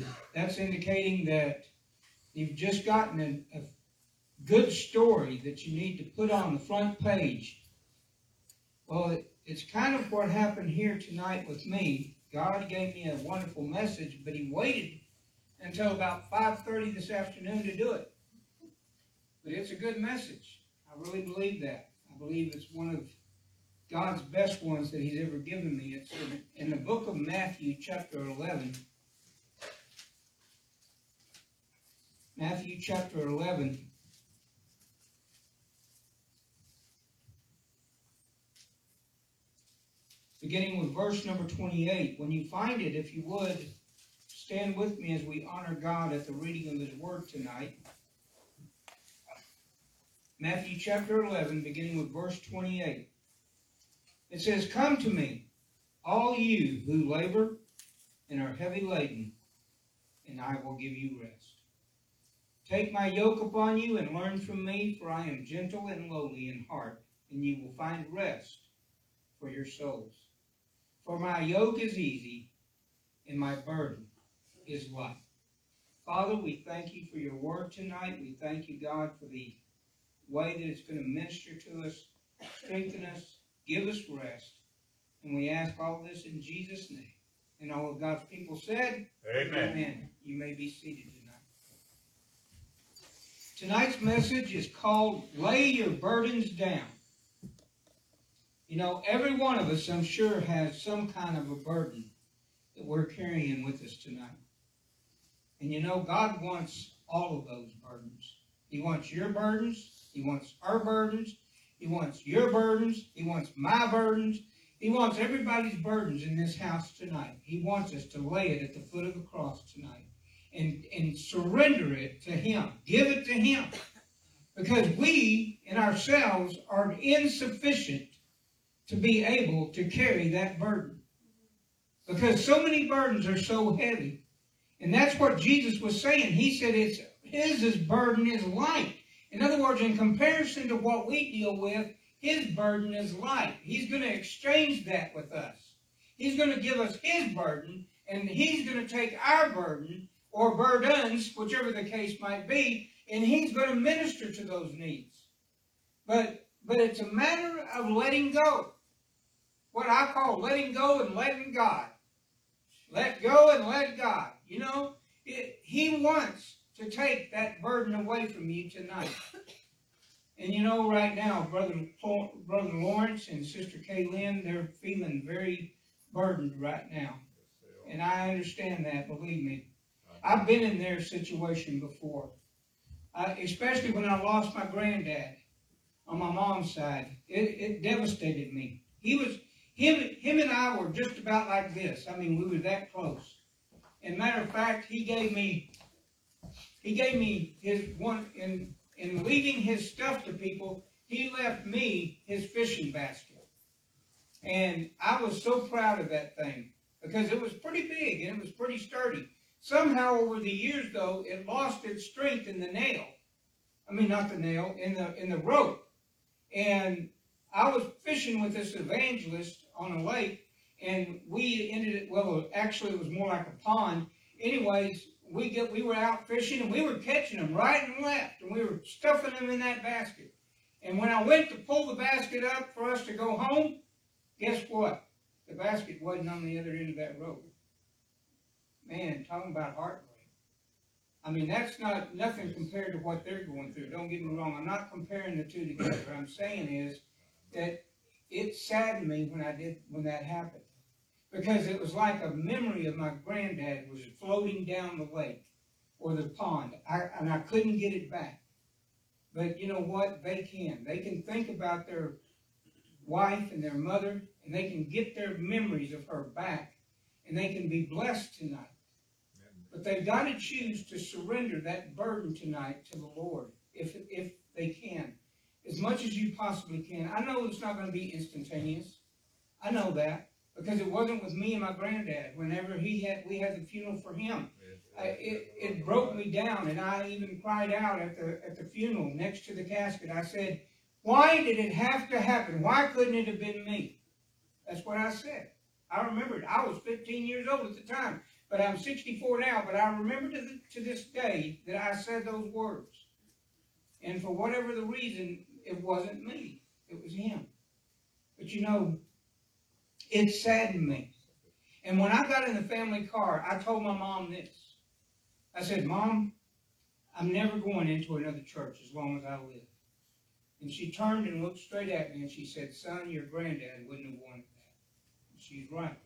11, that's indicating that you've just gotten a, a good story that you need to put on the front page. Well, it, it's kind of what happened here tonight with me. God gave me a wonderful message, but He waited until about 5:30 this afternoon to do it. But it's a good message. I really believe that. I believe it's one of God's best ones that He's ever given me. It's in, in the book of Matthew, chapter 11. Matthew chapter 11. Beginning with verse number 28. When you find it, if you would, stand with me as we honor God at the reading of His Word tonight. Matthew chapter 11, beginning with verse 28. It says, Come to me, all you who labor and are heavy laden, and I will give you rest. Take my yoke upon you and learn from me, for I am gentle and lowly in heart, and you will find rest for your souls. For my yoke is easy, and my burden is light. Father, we thank you for your word tonight. We thank you, God, for the way that it's going to minister to us, strengthen us, give us rest. And we ask all this in Jesus' name. And all of God's people said, Amen. Amen. You may be seated. Tonight's message is called Lay Your Burdens Down. You know, every one of us, I'm sure, has some kind of a burden that we're carrying with us tonight. And you know, God wants all of those burdens. He wants your burdens. He wants our burdens. He wants your burdens. He wants my burdens. He wants everybody's burdens in this house tonight. He wants us to lay it at the foot of the cross tonight and, and surrender it to Him. Give it to Him. Because we in ourselves are insufficient to be able to carry that burden. Because so many burdens are so heavy. And that's what Jesus was saying. He said it's his burden is light. In other words, in comparison to what we deal with, his burden is light. He's going to exchange that with us. He's going to give us his burden, and he's going to take our burden or burdens, whichever the case might be, and he's going to minister to those needs. But but it's a matter of letting go. What I call letting go and letting God. Let go and let God. You know, it, he wants to take that burden away from you tonight. And you know, right now, brother brother Lawrence and sister Kaylin, they're feeling very burdened right now, and I understand that. Believe me, I've been in their situation before, uh, especially when I lost my granddad on my mom's side. It, it devastated me. He was him. Him and I were just about like this. I mean, we were that close. And matter of fact, he gave me he gave me his one in in leaving his stuff to people. He left me his fishing basket, and I was so proud of that thing because it was pretty big and it was pretty sturdy. Somehow, over the years, though, it lost its strength in the nail. I mean, not the nail in the in the rope. And I was fishing with this evangelist on a lake, and we ended it. Well, actually, it was more like a pond. Anyways, we get we were out fishing and we were catching them right and left, and we were stuffing them in that basket. And when I went to pull the basket up for us to go home, guess what? The basket wasn't on the other end of that rope. Man, talking about heartbreak. I mean, that's not nothing compared to what they're going through. Don't get me wrong. I'm not comparing the two together. What I'm saying is that it saddened me when I did when that happened because it was like a memory of my granddad was floating down the lake or the pond, I, and I couldn't get it back. But you know what? They can. They can think about their wife and their mother, and they can get their memories of her back, and they can be blessed tonight. But they've got to choose to surrender that burden tonight to the Lord, if if they can, as much as you possibly can. I know it's not going to be instantaneous. I know that because it wasn't with me and my granddad. Whenever he had, we had the funeral for him. I, it, it broke me down, and I even cried out at the at the funeral next to the casket. I said, "Why did it have to happen? Why couldn't it have been me?" That's what I said. I remembered. I was 15 years old at the time, But I'm 64 now, but I remember to, the, to this day that I said those words. And for whatever the reason, it wasn't me. It was him. But you know, it saddened me. And when I got in the family car, I told my mom this. I said, Mom, I'm never going into another church as long as I live. And she turned and looked straight at me and she said, Son, your granddad wouldn't have wanted that. And she's right.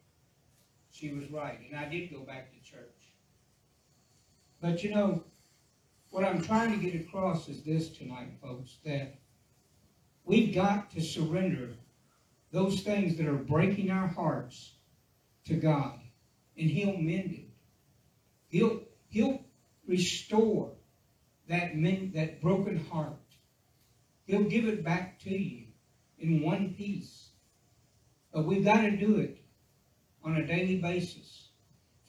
She was right. And I did go back to church. But you know, what I'm trying to get across is this tonight, folks, that we've got to surrender those things that are breaking our hearts to God. And He'll mend it. He'll, he'll restore that, men, that broken heart. He'll give it back to you in one piece. But we've got to do it on a daily basis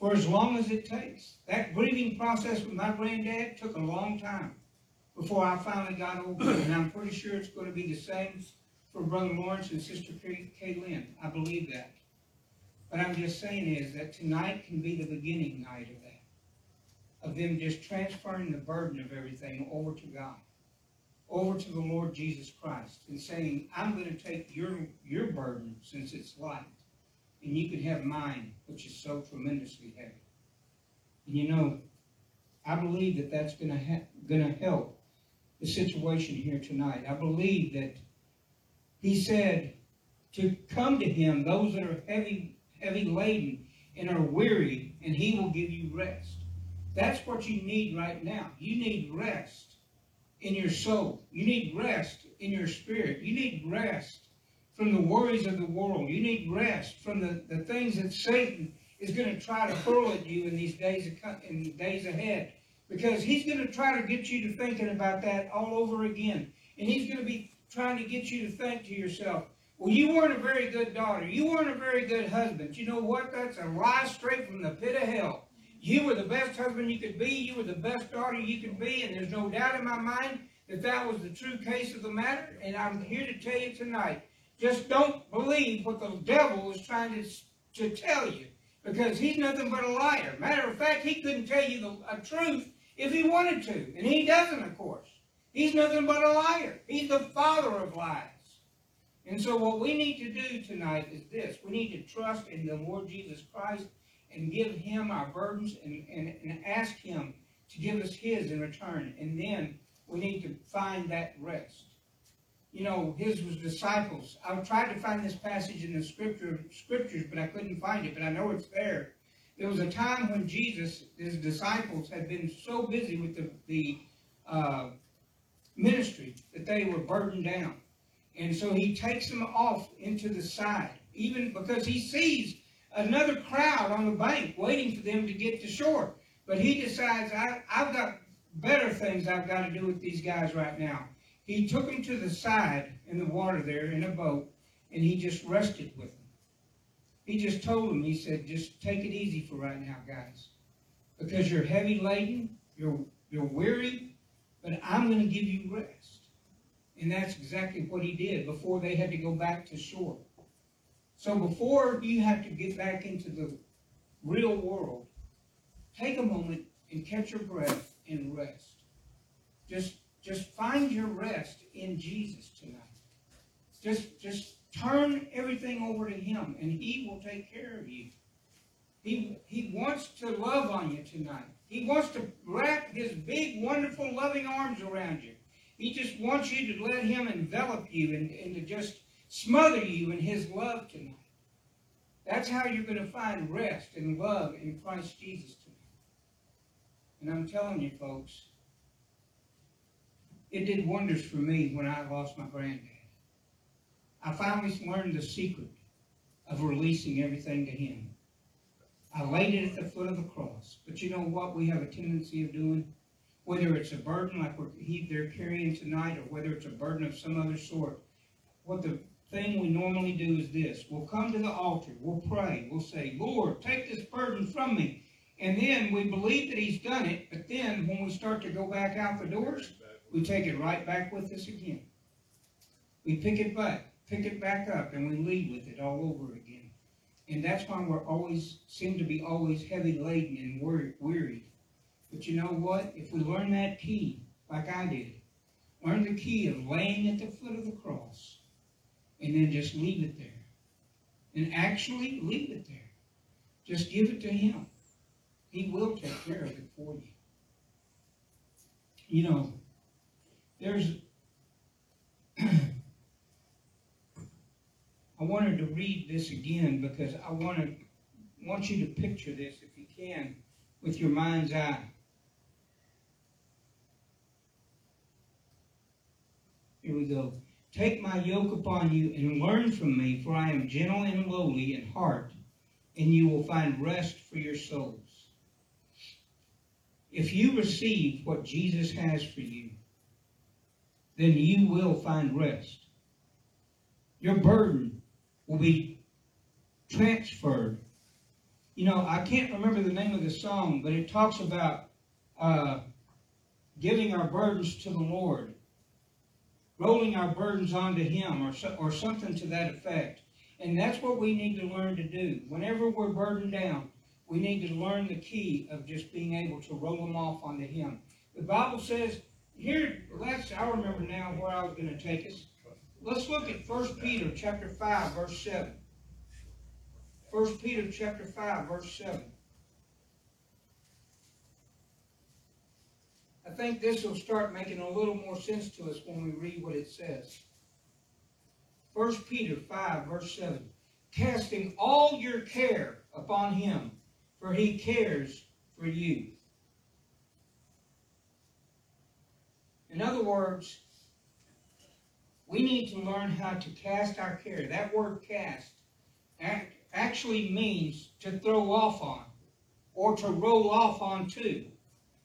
for as long as it takes. That grieving process with my granddad took a long time before I finally got over it. And I'm pretty sure it's going to be the same for Brother Lawrence and Sister Kay. I believe that. But I'm just saying is that tonight can be the beginning night of that. Of them just transferring the burden of everything over to God. Over to the Lord Jesus Christ. And saying, I'm going to take your, your burden since it's light. And you can have mine, which is so tremendously heavy. And you know, I believe that that's going to, going to help the situation here tonight. I believe that he said to come to him, those that are heavy heavy laden and are weary, and he will give you rest. That's what you need right now. You need rest in your soul. You need rest in your spirit. You need rest from the worries of the world. You need rest from the, the things that Satan is going to try to hurl at you in these days in the days ahead. Because he's going to try to get you to thinking about that all over again. And he's going to be trying to get you to think to yourself, well, you weren't a very good daughter. You weren't a very good husband. You know what? That's a lie straight from the pit of hell. You were the best husband you could be. You were the best daughter you could be. And there's no doubt in my mind that that was the true case of the matter. And I'm here to tell you tonight, just don't believe what the devil is trying to, to tell you. Because he's nothing but a liar. Matter of fact, he couldn't tell you the a truth if he wanted to. And he doesn't, of course. He's nothing but a liar. He's the father of lies. And so what we need to do tonight is this. We need to trust in the Lord Jesus Christ and give him our burdens and, and, and ask him to give us his in return. And then we need to find that rest. You know, his was disciples. I tried to find this passage in the scripture scriptures, but I couldn't find it, but I know it's there. There was a time when Jesus, his disciples, had been so busy with the, the uh, ministry that they were burdened down. And so he takes them off into the side, even because he sees another crowd on the bank waiting for them to get to shore. But he decides, I, I've got better things I've got to do with these guys right now. He took them to the side in the water there in a boat, and he just rested with them. He just told them, he said, just take it easy for right now, guys. Because you're heavy laden, you're, you're weary, but I'm going to give you rest. And that's exactly what he did before they had to go back to shore. So before you have to get back into the real world, take a moment and catch your breath and rest. Just, just find your rest in Jesus tonight. Just, just turn everything over to him and he will take care of you. He, he wants to love on you tonight. He wants to wrap his big, wonderful, loving arms around you. He just wants you to let him envelop you and, and to just smother you in his love tonight. That's how you're going to find rest and love in Christ Jesus tonight. And I'm telling you, folks, it did wonders for me when I lost my granddad. I finally learned the secret of releasing everything to him. I laid it at the foot of the cross. But you know what we have a tendency of doing? whether it's a burden like he, they're carrying tonight or whether it's a burden of some other sort, what the thing we normally do is this. We'll come to the altar. We'll pray. We'll say, Lord, take this burden from me. And then we believe that he's done it, but then when we start to go back out the doors, we take it right back with us again. We pick it back, pick it back up, and we leave with it all over again. And that's why we're always, seem to be always heavy laden and wearied. But you know what? If we learn that key, like I did, learn the key of laying at the foot of the cross, and then just leave it there. And actually leave it there. Just give it to Him. He will take care of it for you. You know, there's I wanted to read this again because I want to want you to picture this if you can with your mind's eye. Here we go. Take my yoke upon you and learn from me, for I am gentle and lowly in heart, and you will find rest for your souls. If you receive what Jesus has for you, then you will find rest. Your burden will be transferred. You know, I can't remember the name of the song, but it talks about uh, giving our burdens to the Lord, rolling our burdens onto Him, or, so, or something to that effect. And that's what we need to learn to do. Whenever we're burdened down, we need to learn the key of just being able to roll them off onto Him. The Bible says, here, let's, I remember now where I was going to take us. Let's look at 1 Peter chapter 5, verse 7. 1 Peter chapter 5, verse 7. I think this will start making a little more sense to us when we read what it says. 1 Peter 5, verse 7. Casting all your care upon him, for he cares for you. In other words, we need to learn how to cast our care. That word cast actually means to throw off on or to roll off onto.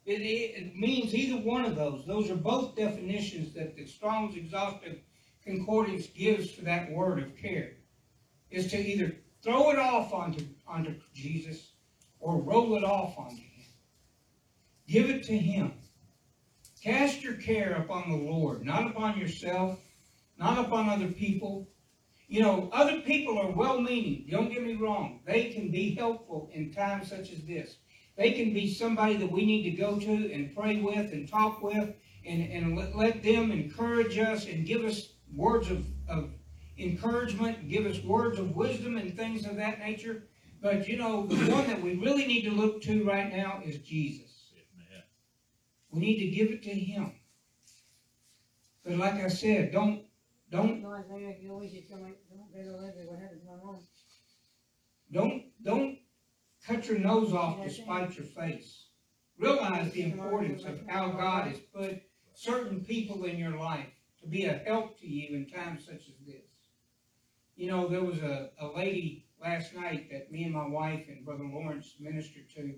It, it, means either one of those. Those are both definitions that the Strong's Exhaustive Concordance gives for that word of care. Is to either throw it off onto, onto Jesus or roll it off onto Him. Give it to Him. Cast your care upon the Lord, not upon yourself, not upon other people. You know, other people are well meaning. Don't get me wrong. They can be helpful in times such as this. They can be somebody that we need to go to and pray with and talk with and, and let, them encourage us and give us words of, of encouragement, give us words of wisdom and things of that nature. But you know, the one that we really need to look to right now is Jesus. We need to give it to Him. But like I said, don't don't don't don't cut your nose off to spite your face. Realize the importance of how God has put certain people in your life to be a help to you in times such as this. You know, there was a, a lady last night that me and my wife and Brother Lawrence ministered to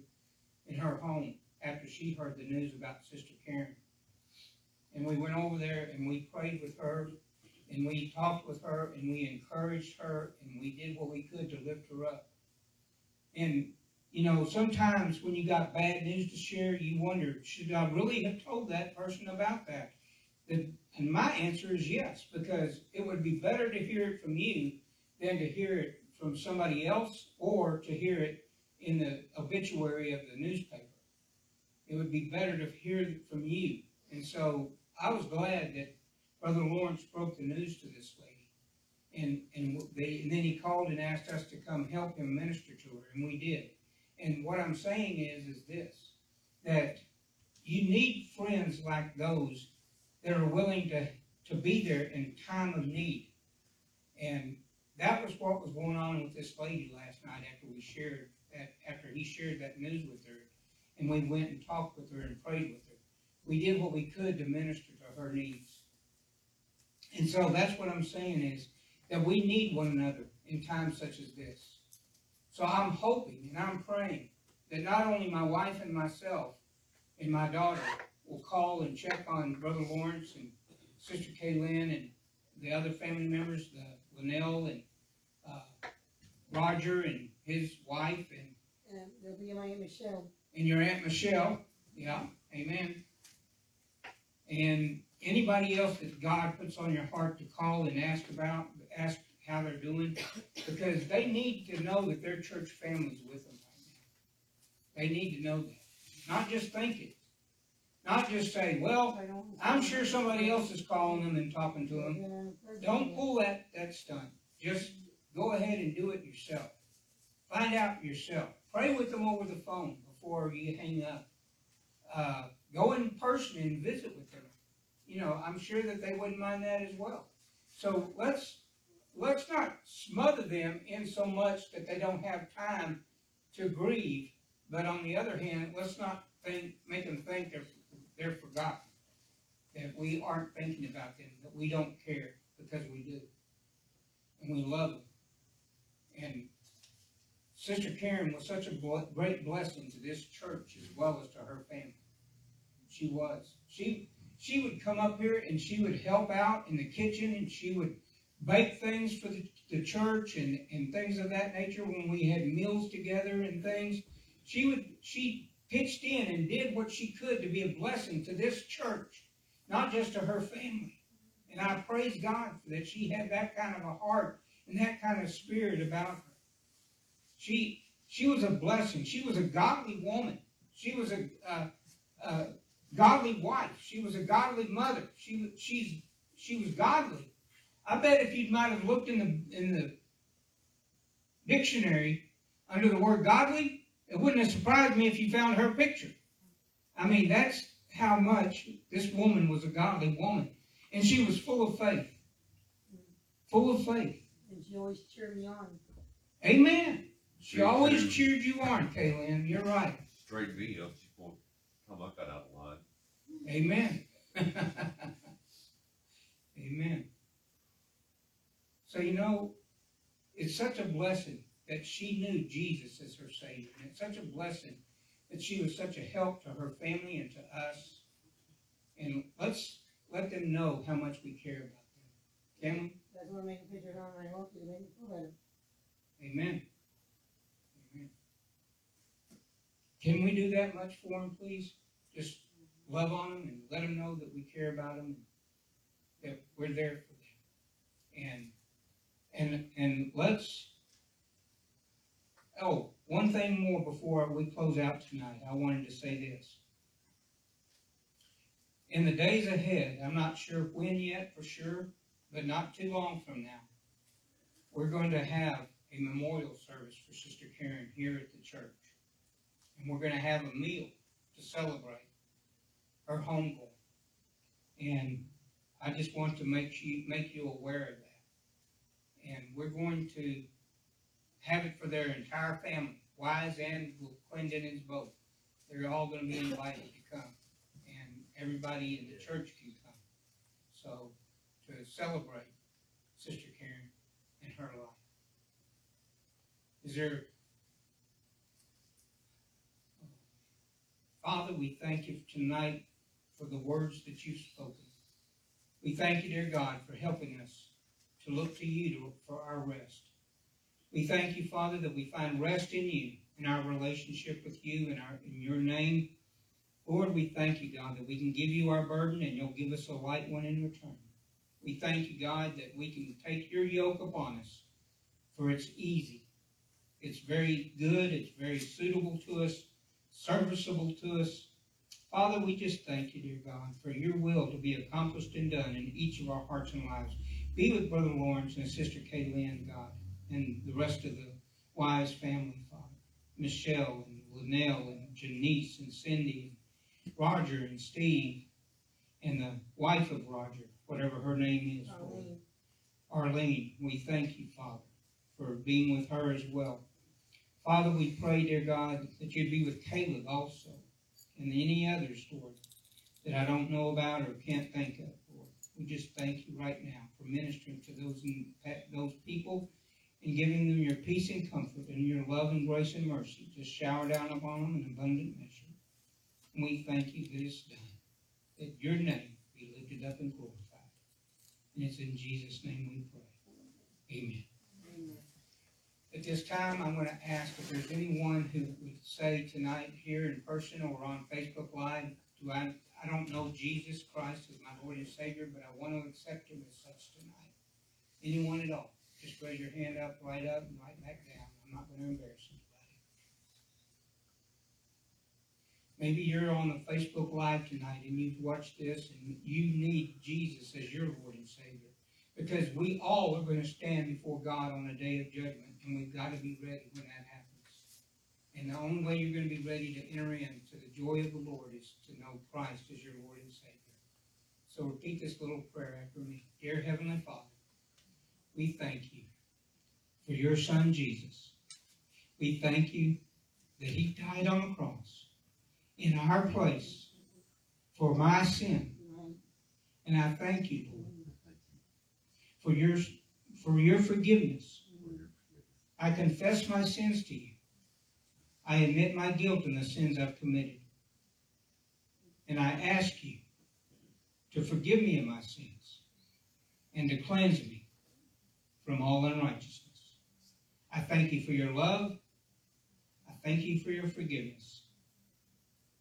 in her home after she heard the news about Sister Karen. And we went over there and we prayed with her and we talked with her and we encouraged her and we did what we could to lift her up. And, you know, sometimes when you got bad news to share, you wonder, should I really have told that person about that? And my answer is yes, because it would be better to hear it from you than to hear it from somebody else or to hear it in the obituary of the newspaper. It would be better to hear it from you. And so I was glad that Brother Lawrence broke the news to this lady. And, and, they, and then he called and asked us to come help him minister to her, and we did. And what I'm saying is, is this, that you need friends like those that are willing to, to be there in time of need. And that was what was going on with this lady last night after we shared that, after he shared that news with her. And we went and talked with her and prayed with her. We did what we could to minister to her needs. And so that's what I'm saying is that we need one another in times such as this. So I'm hoping and I'm praying that not only my wife and myself and my daughter will call and check on Brother Lawrence and Sister Kaylin and the other family members, the Linnell and uh, Roger and his wife and and there'll be Aunt Michelle. And your Aunt Michelle. Yeah, amen. And anybody else that God puts on your heart to call and ask about, ask how they're doing, because they need to know that their church family's with them right now. They need to know that, not just think it, not just say, well, I'm sure somebody else is calling them and talking to them. Don't pull that, that stunt. Just go ahead and do it yourself. Find out yourself. Pray with them over the phone before you hang up. Uh, go in person and visit with them. You know, I'm sure that they wouldn't mind that as well. So let's, let's not smother them in so much that they don't have time to grieve. But on the other hand, let's not think, make them think they're, they're forgotten. That we aren't thinking about them, that we don't care, because we do. And we love them. And Sister Karen was such a great blessing to this church as well as to her family. She was. She she would come up here and she would help out in the kitchen and she would bake things for the, the church and, and things of that nature when we had meals together and things. She would she pitched in and did what she could to be a blessing to this church, not just to her family. And I praise God that she had that kind of a heart and that kind of spirit about her. She she was a blessing. She was a godly woman. She was a, a, a godly wife. She was a godly mother. She was she's she was godly. I bet if you might have looked in the in the dictionary under the word godly, it wouldn't have surprised me if you found her picture. I mean, that's how much this woman was a godly woman. And she was full of faith. Full of faith. And she always cheered me on. Amen. She always cheered you on, Kaylin. You're right. Straight me up before time I got out of line. Amen. Amen. So, you know, it's such a blessing that she knew Jesus as her Savior. And it's such a blessing that she was such a help to her family and to us. And let's let them know how much we care about them. Can we? That's what I make pictures on my walkie to make me feel better. Amen. Amen. Can we do that much for them, please? Just love on them and let them know that we care about them, that we're there for them. And, and, and let's, oh, one thing more before we close out tonight. I wanted to say this. In the days ahead, I'm not sure when yet for sure, but not too long from now, we're going to have a memorial service for Sister Karen here at the church. And we're going to have a meal to celebrate her homegoing. And I just want to make you, make you aware of that. And we're going to have it for their entire family, Wise and Clendenons both. They're all going to be invited to come. And everybody in the church can come. So, to celebrate Sister Karen and her life. Is there? Father, we thank you tonight for the words that you've spoken. We thank you, dear God, for helping us to look to you to, for our rest. We thank you, Father, that we find rest in you, in our relationship with you, in, our, in your name. Lord, we thank you, God, that we can give you our burden and you'll give us a light one in return. We thank you, God, that we can take your yoke upon us, for it's easy. It's very good. It's very suitable to us, serviceable to us. Father, we just thank you, dear God, for your will to be accomplished and done in each of our hearts and lives. Be with Brother Lawrence and Sister Kaylin, God, and the rest of the Wise family, Father. Michelle and Linnell and Janice and Cindy, and Roger and Steve, and the wife of Roger, whatever her name is. Arlene, Arlene, we thank you, Father, for being with her as well. Father, we pray, dear God, that you'd be with Caleb also, and any others, Lord, that I don't know about or can't think of, Lord. We just thank you right now for ministering to those those people and giving them your peace and comfort and your love and grace and mercy. Just shower down upon them in abundant measure. And we thank you that it's done, that your name be lifted up and glorified. And it's in Jesus' name we pray. Amen. Amen. At this time, I'm going to ask if there's anyone who would say tonight here in person or on Facebook Live, do I, I don't know Jesus Christ as my Lord and Savior, but I want to accept Him as such tonight. Anyone at all? Just raise your hand up, right up, and right back down. I'm not gonna embarrass anybody. Maybe you're on the Facebook Live tonight and you've watched this and you need Jesus as your Lord and Savior. Because we all are gonna stand before God on the day of judgment, and we've gotta be ready when that happens. And the only way you're gonna be ready to enter into the joy of the Lord is to know Christ as your Lord and Savior. So repeat this little prayer after me. Dear Heavenly Father, we thank you for your Son Jesus. We thank you that He died on the cross in our place for my sin. And I thank you, Lord, for your, for your forgiveness. I confess my sins to you. I admit my guilt in the sins I've committed. And I ask you to forgive me of my sins and to cleanse me from all unrighteousness. I thank you for your love. I thank you for your forgiveness.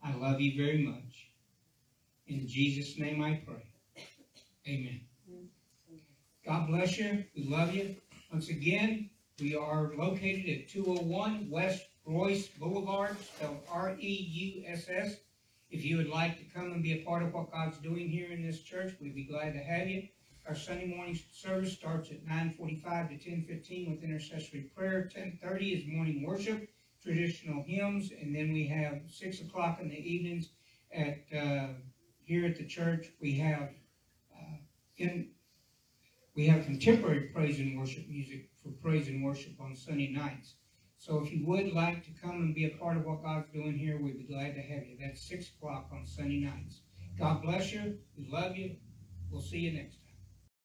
I love you very much. In Jesus' name I pray. Amen. God bless you. We love you. Once again, we are located at 201 West Reuss Boulevard, spelled R-E-U-S-S. If you would like to come and be a part of what God's doing here in this church, we'd be glad to have you. Our Sunday morning service starts at 9:45 to 10:15 with intercessory prayer. 10:30 is morning worship, traditional hymns, and then we have six o'clock in the evenings at uh, here at the church. We have uh, in we have contemporary praise and worship music for praise and worship on Sunday nights. So if you would like to come and be a part of what God's doing here, we'd be glad to have you. That's six o'clock on Sunday nights. God bless you. We love you. We'll see you next time.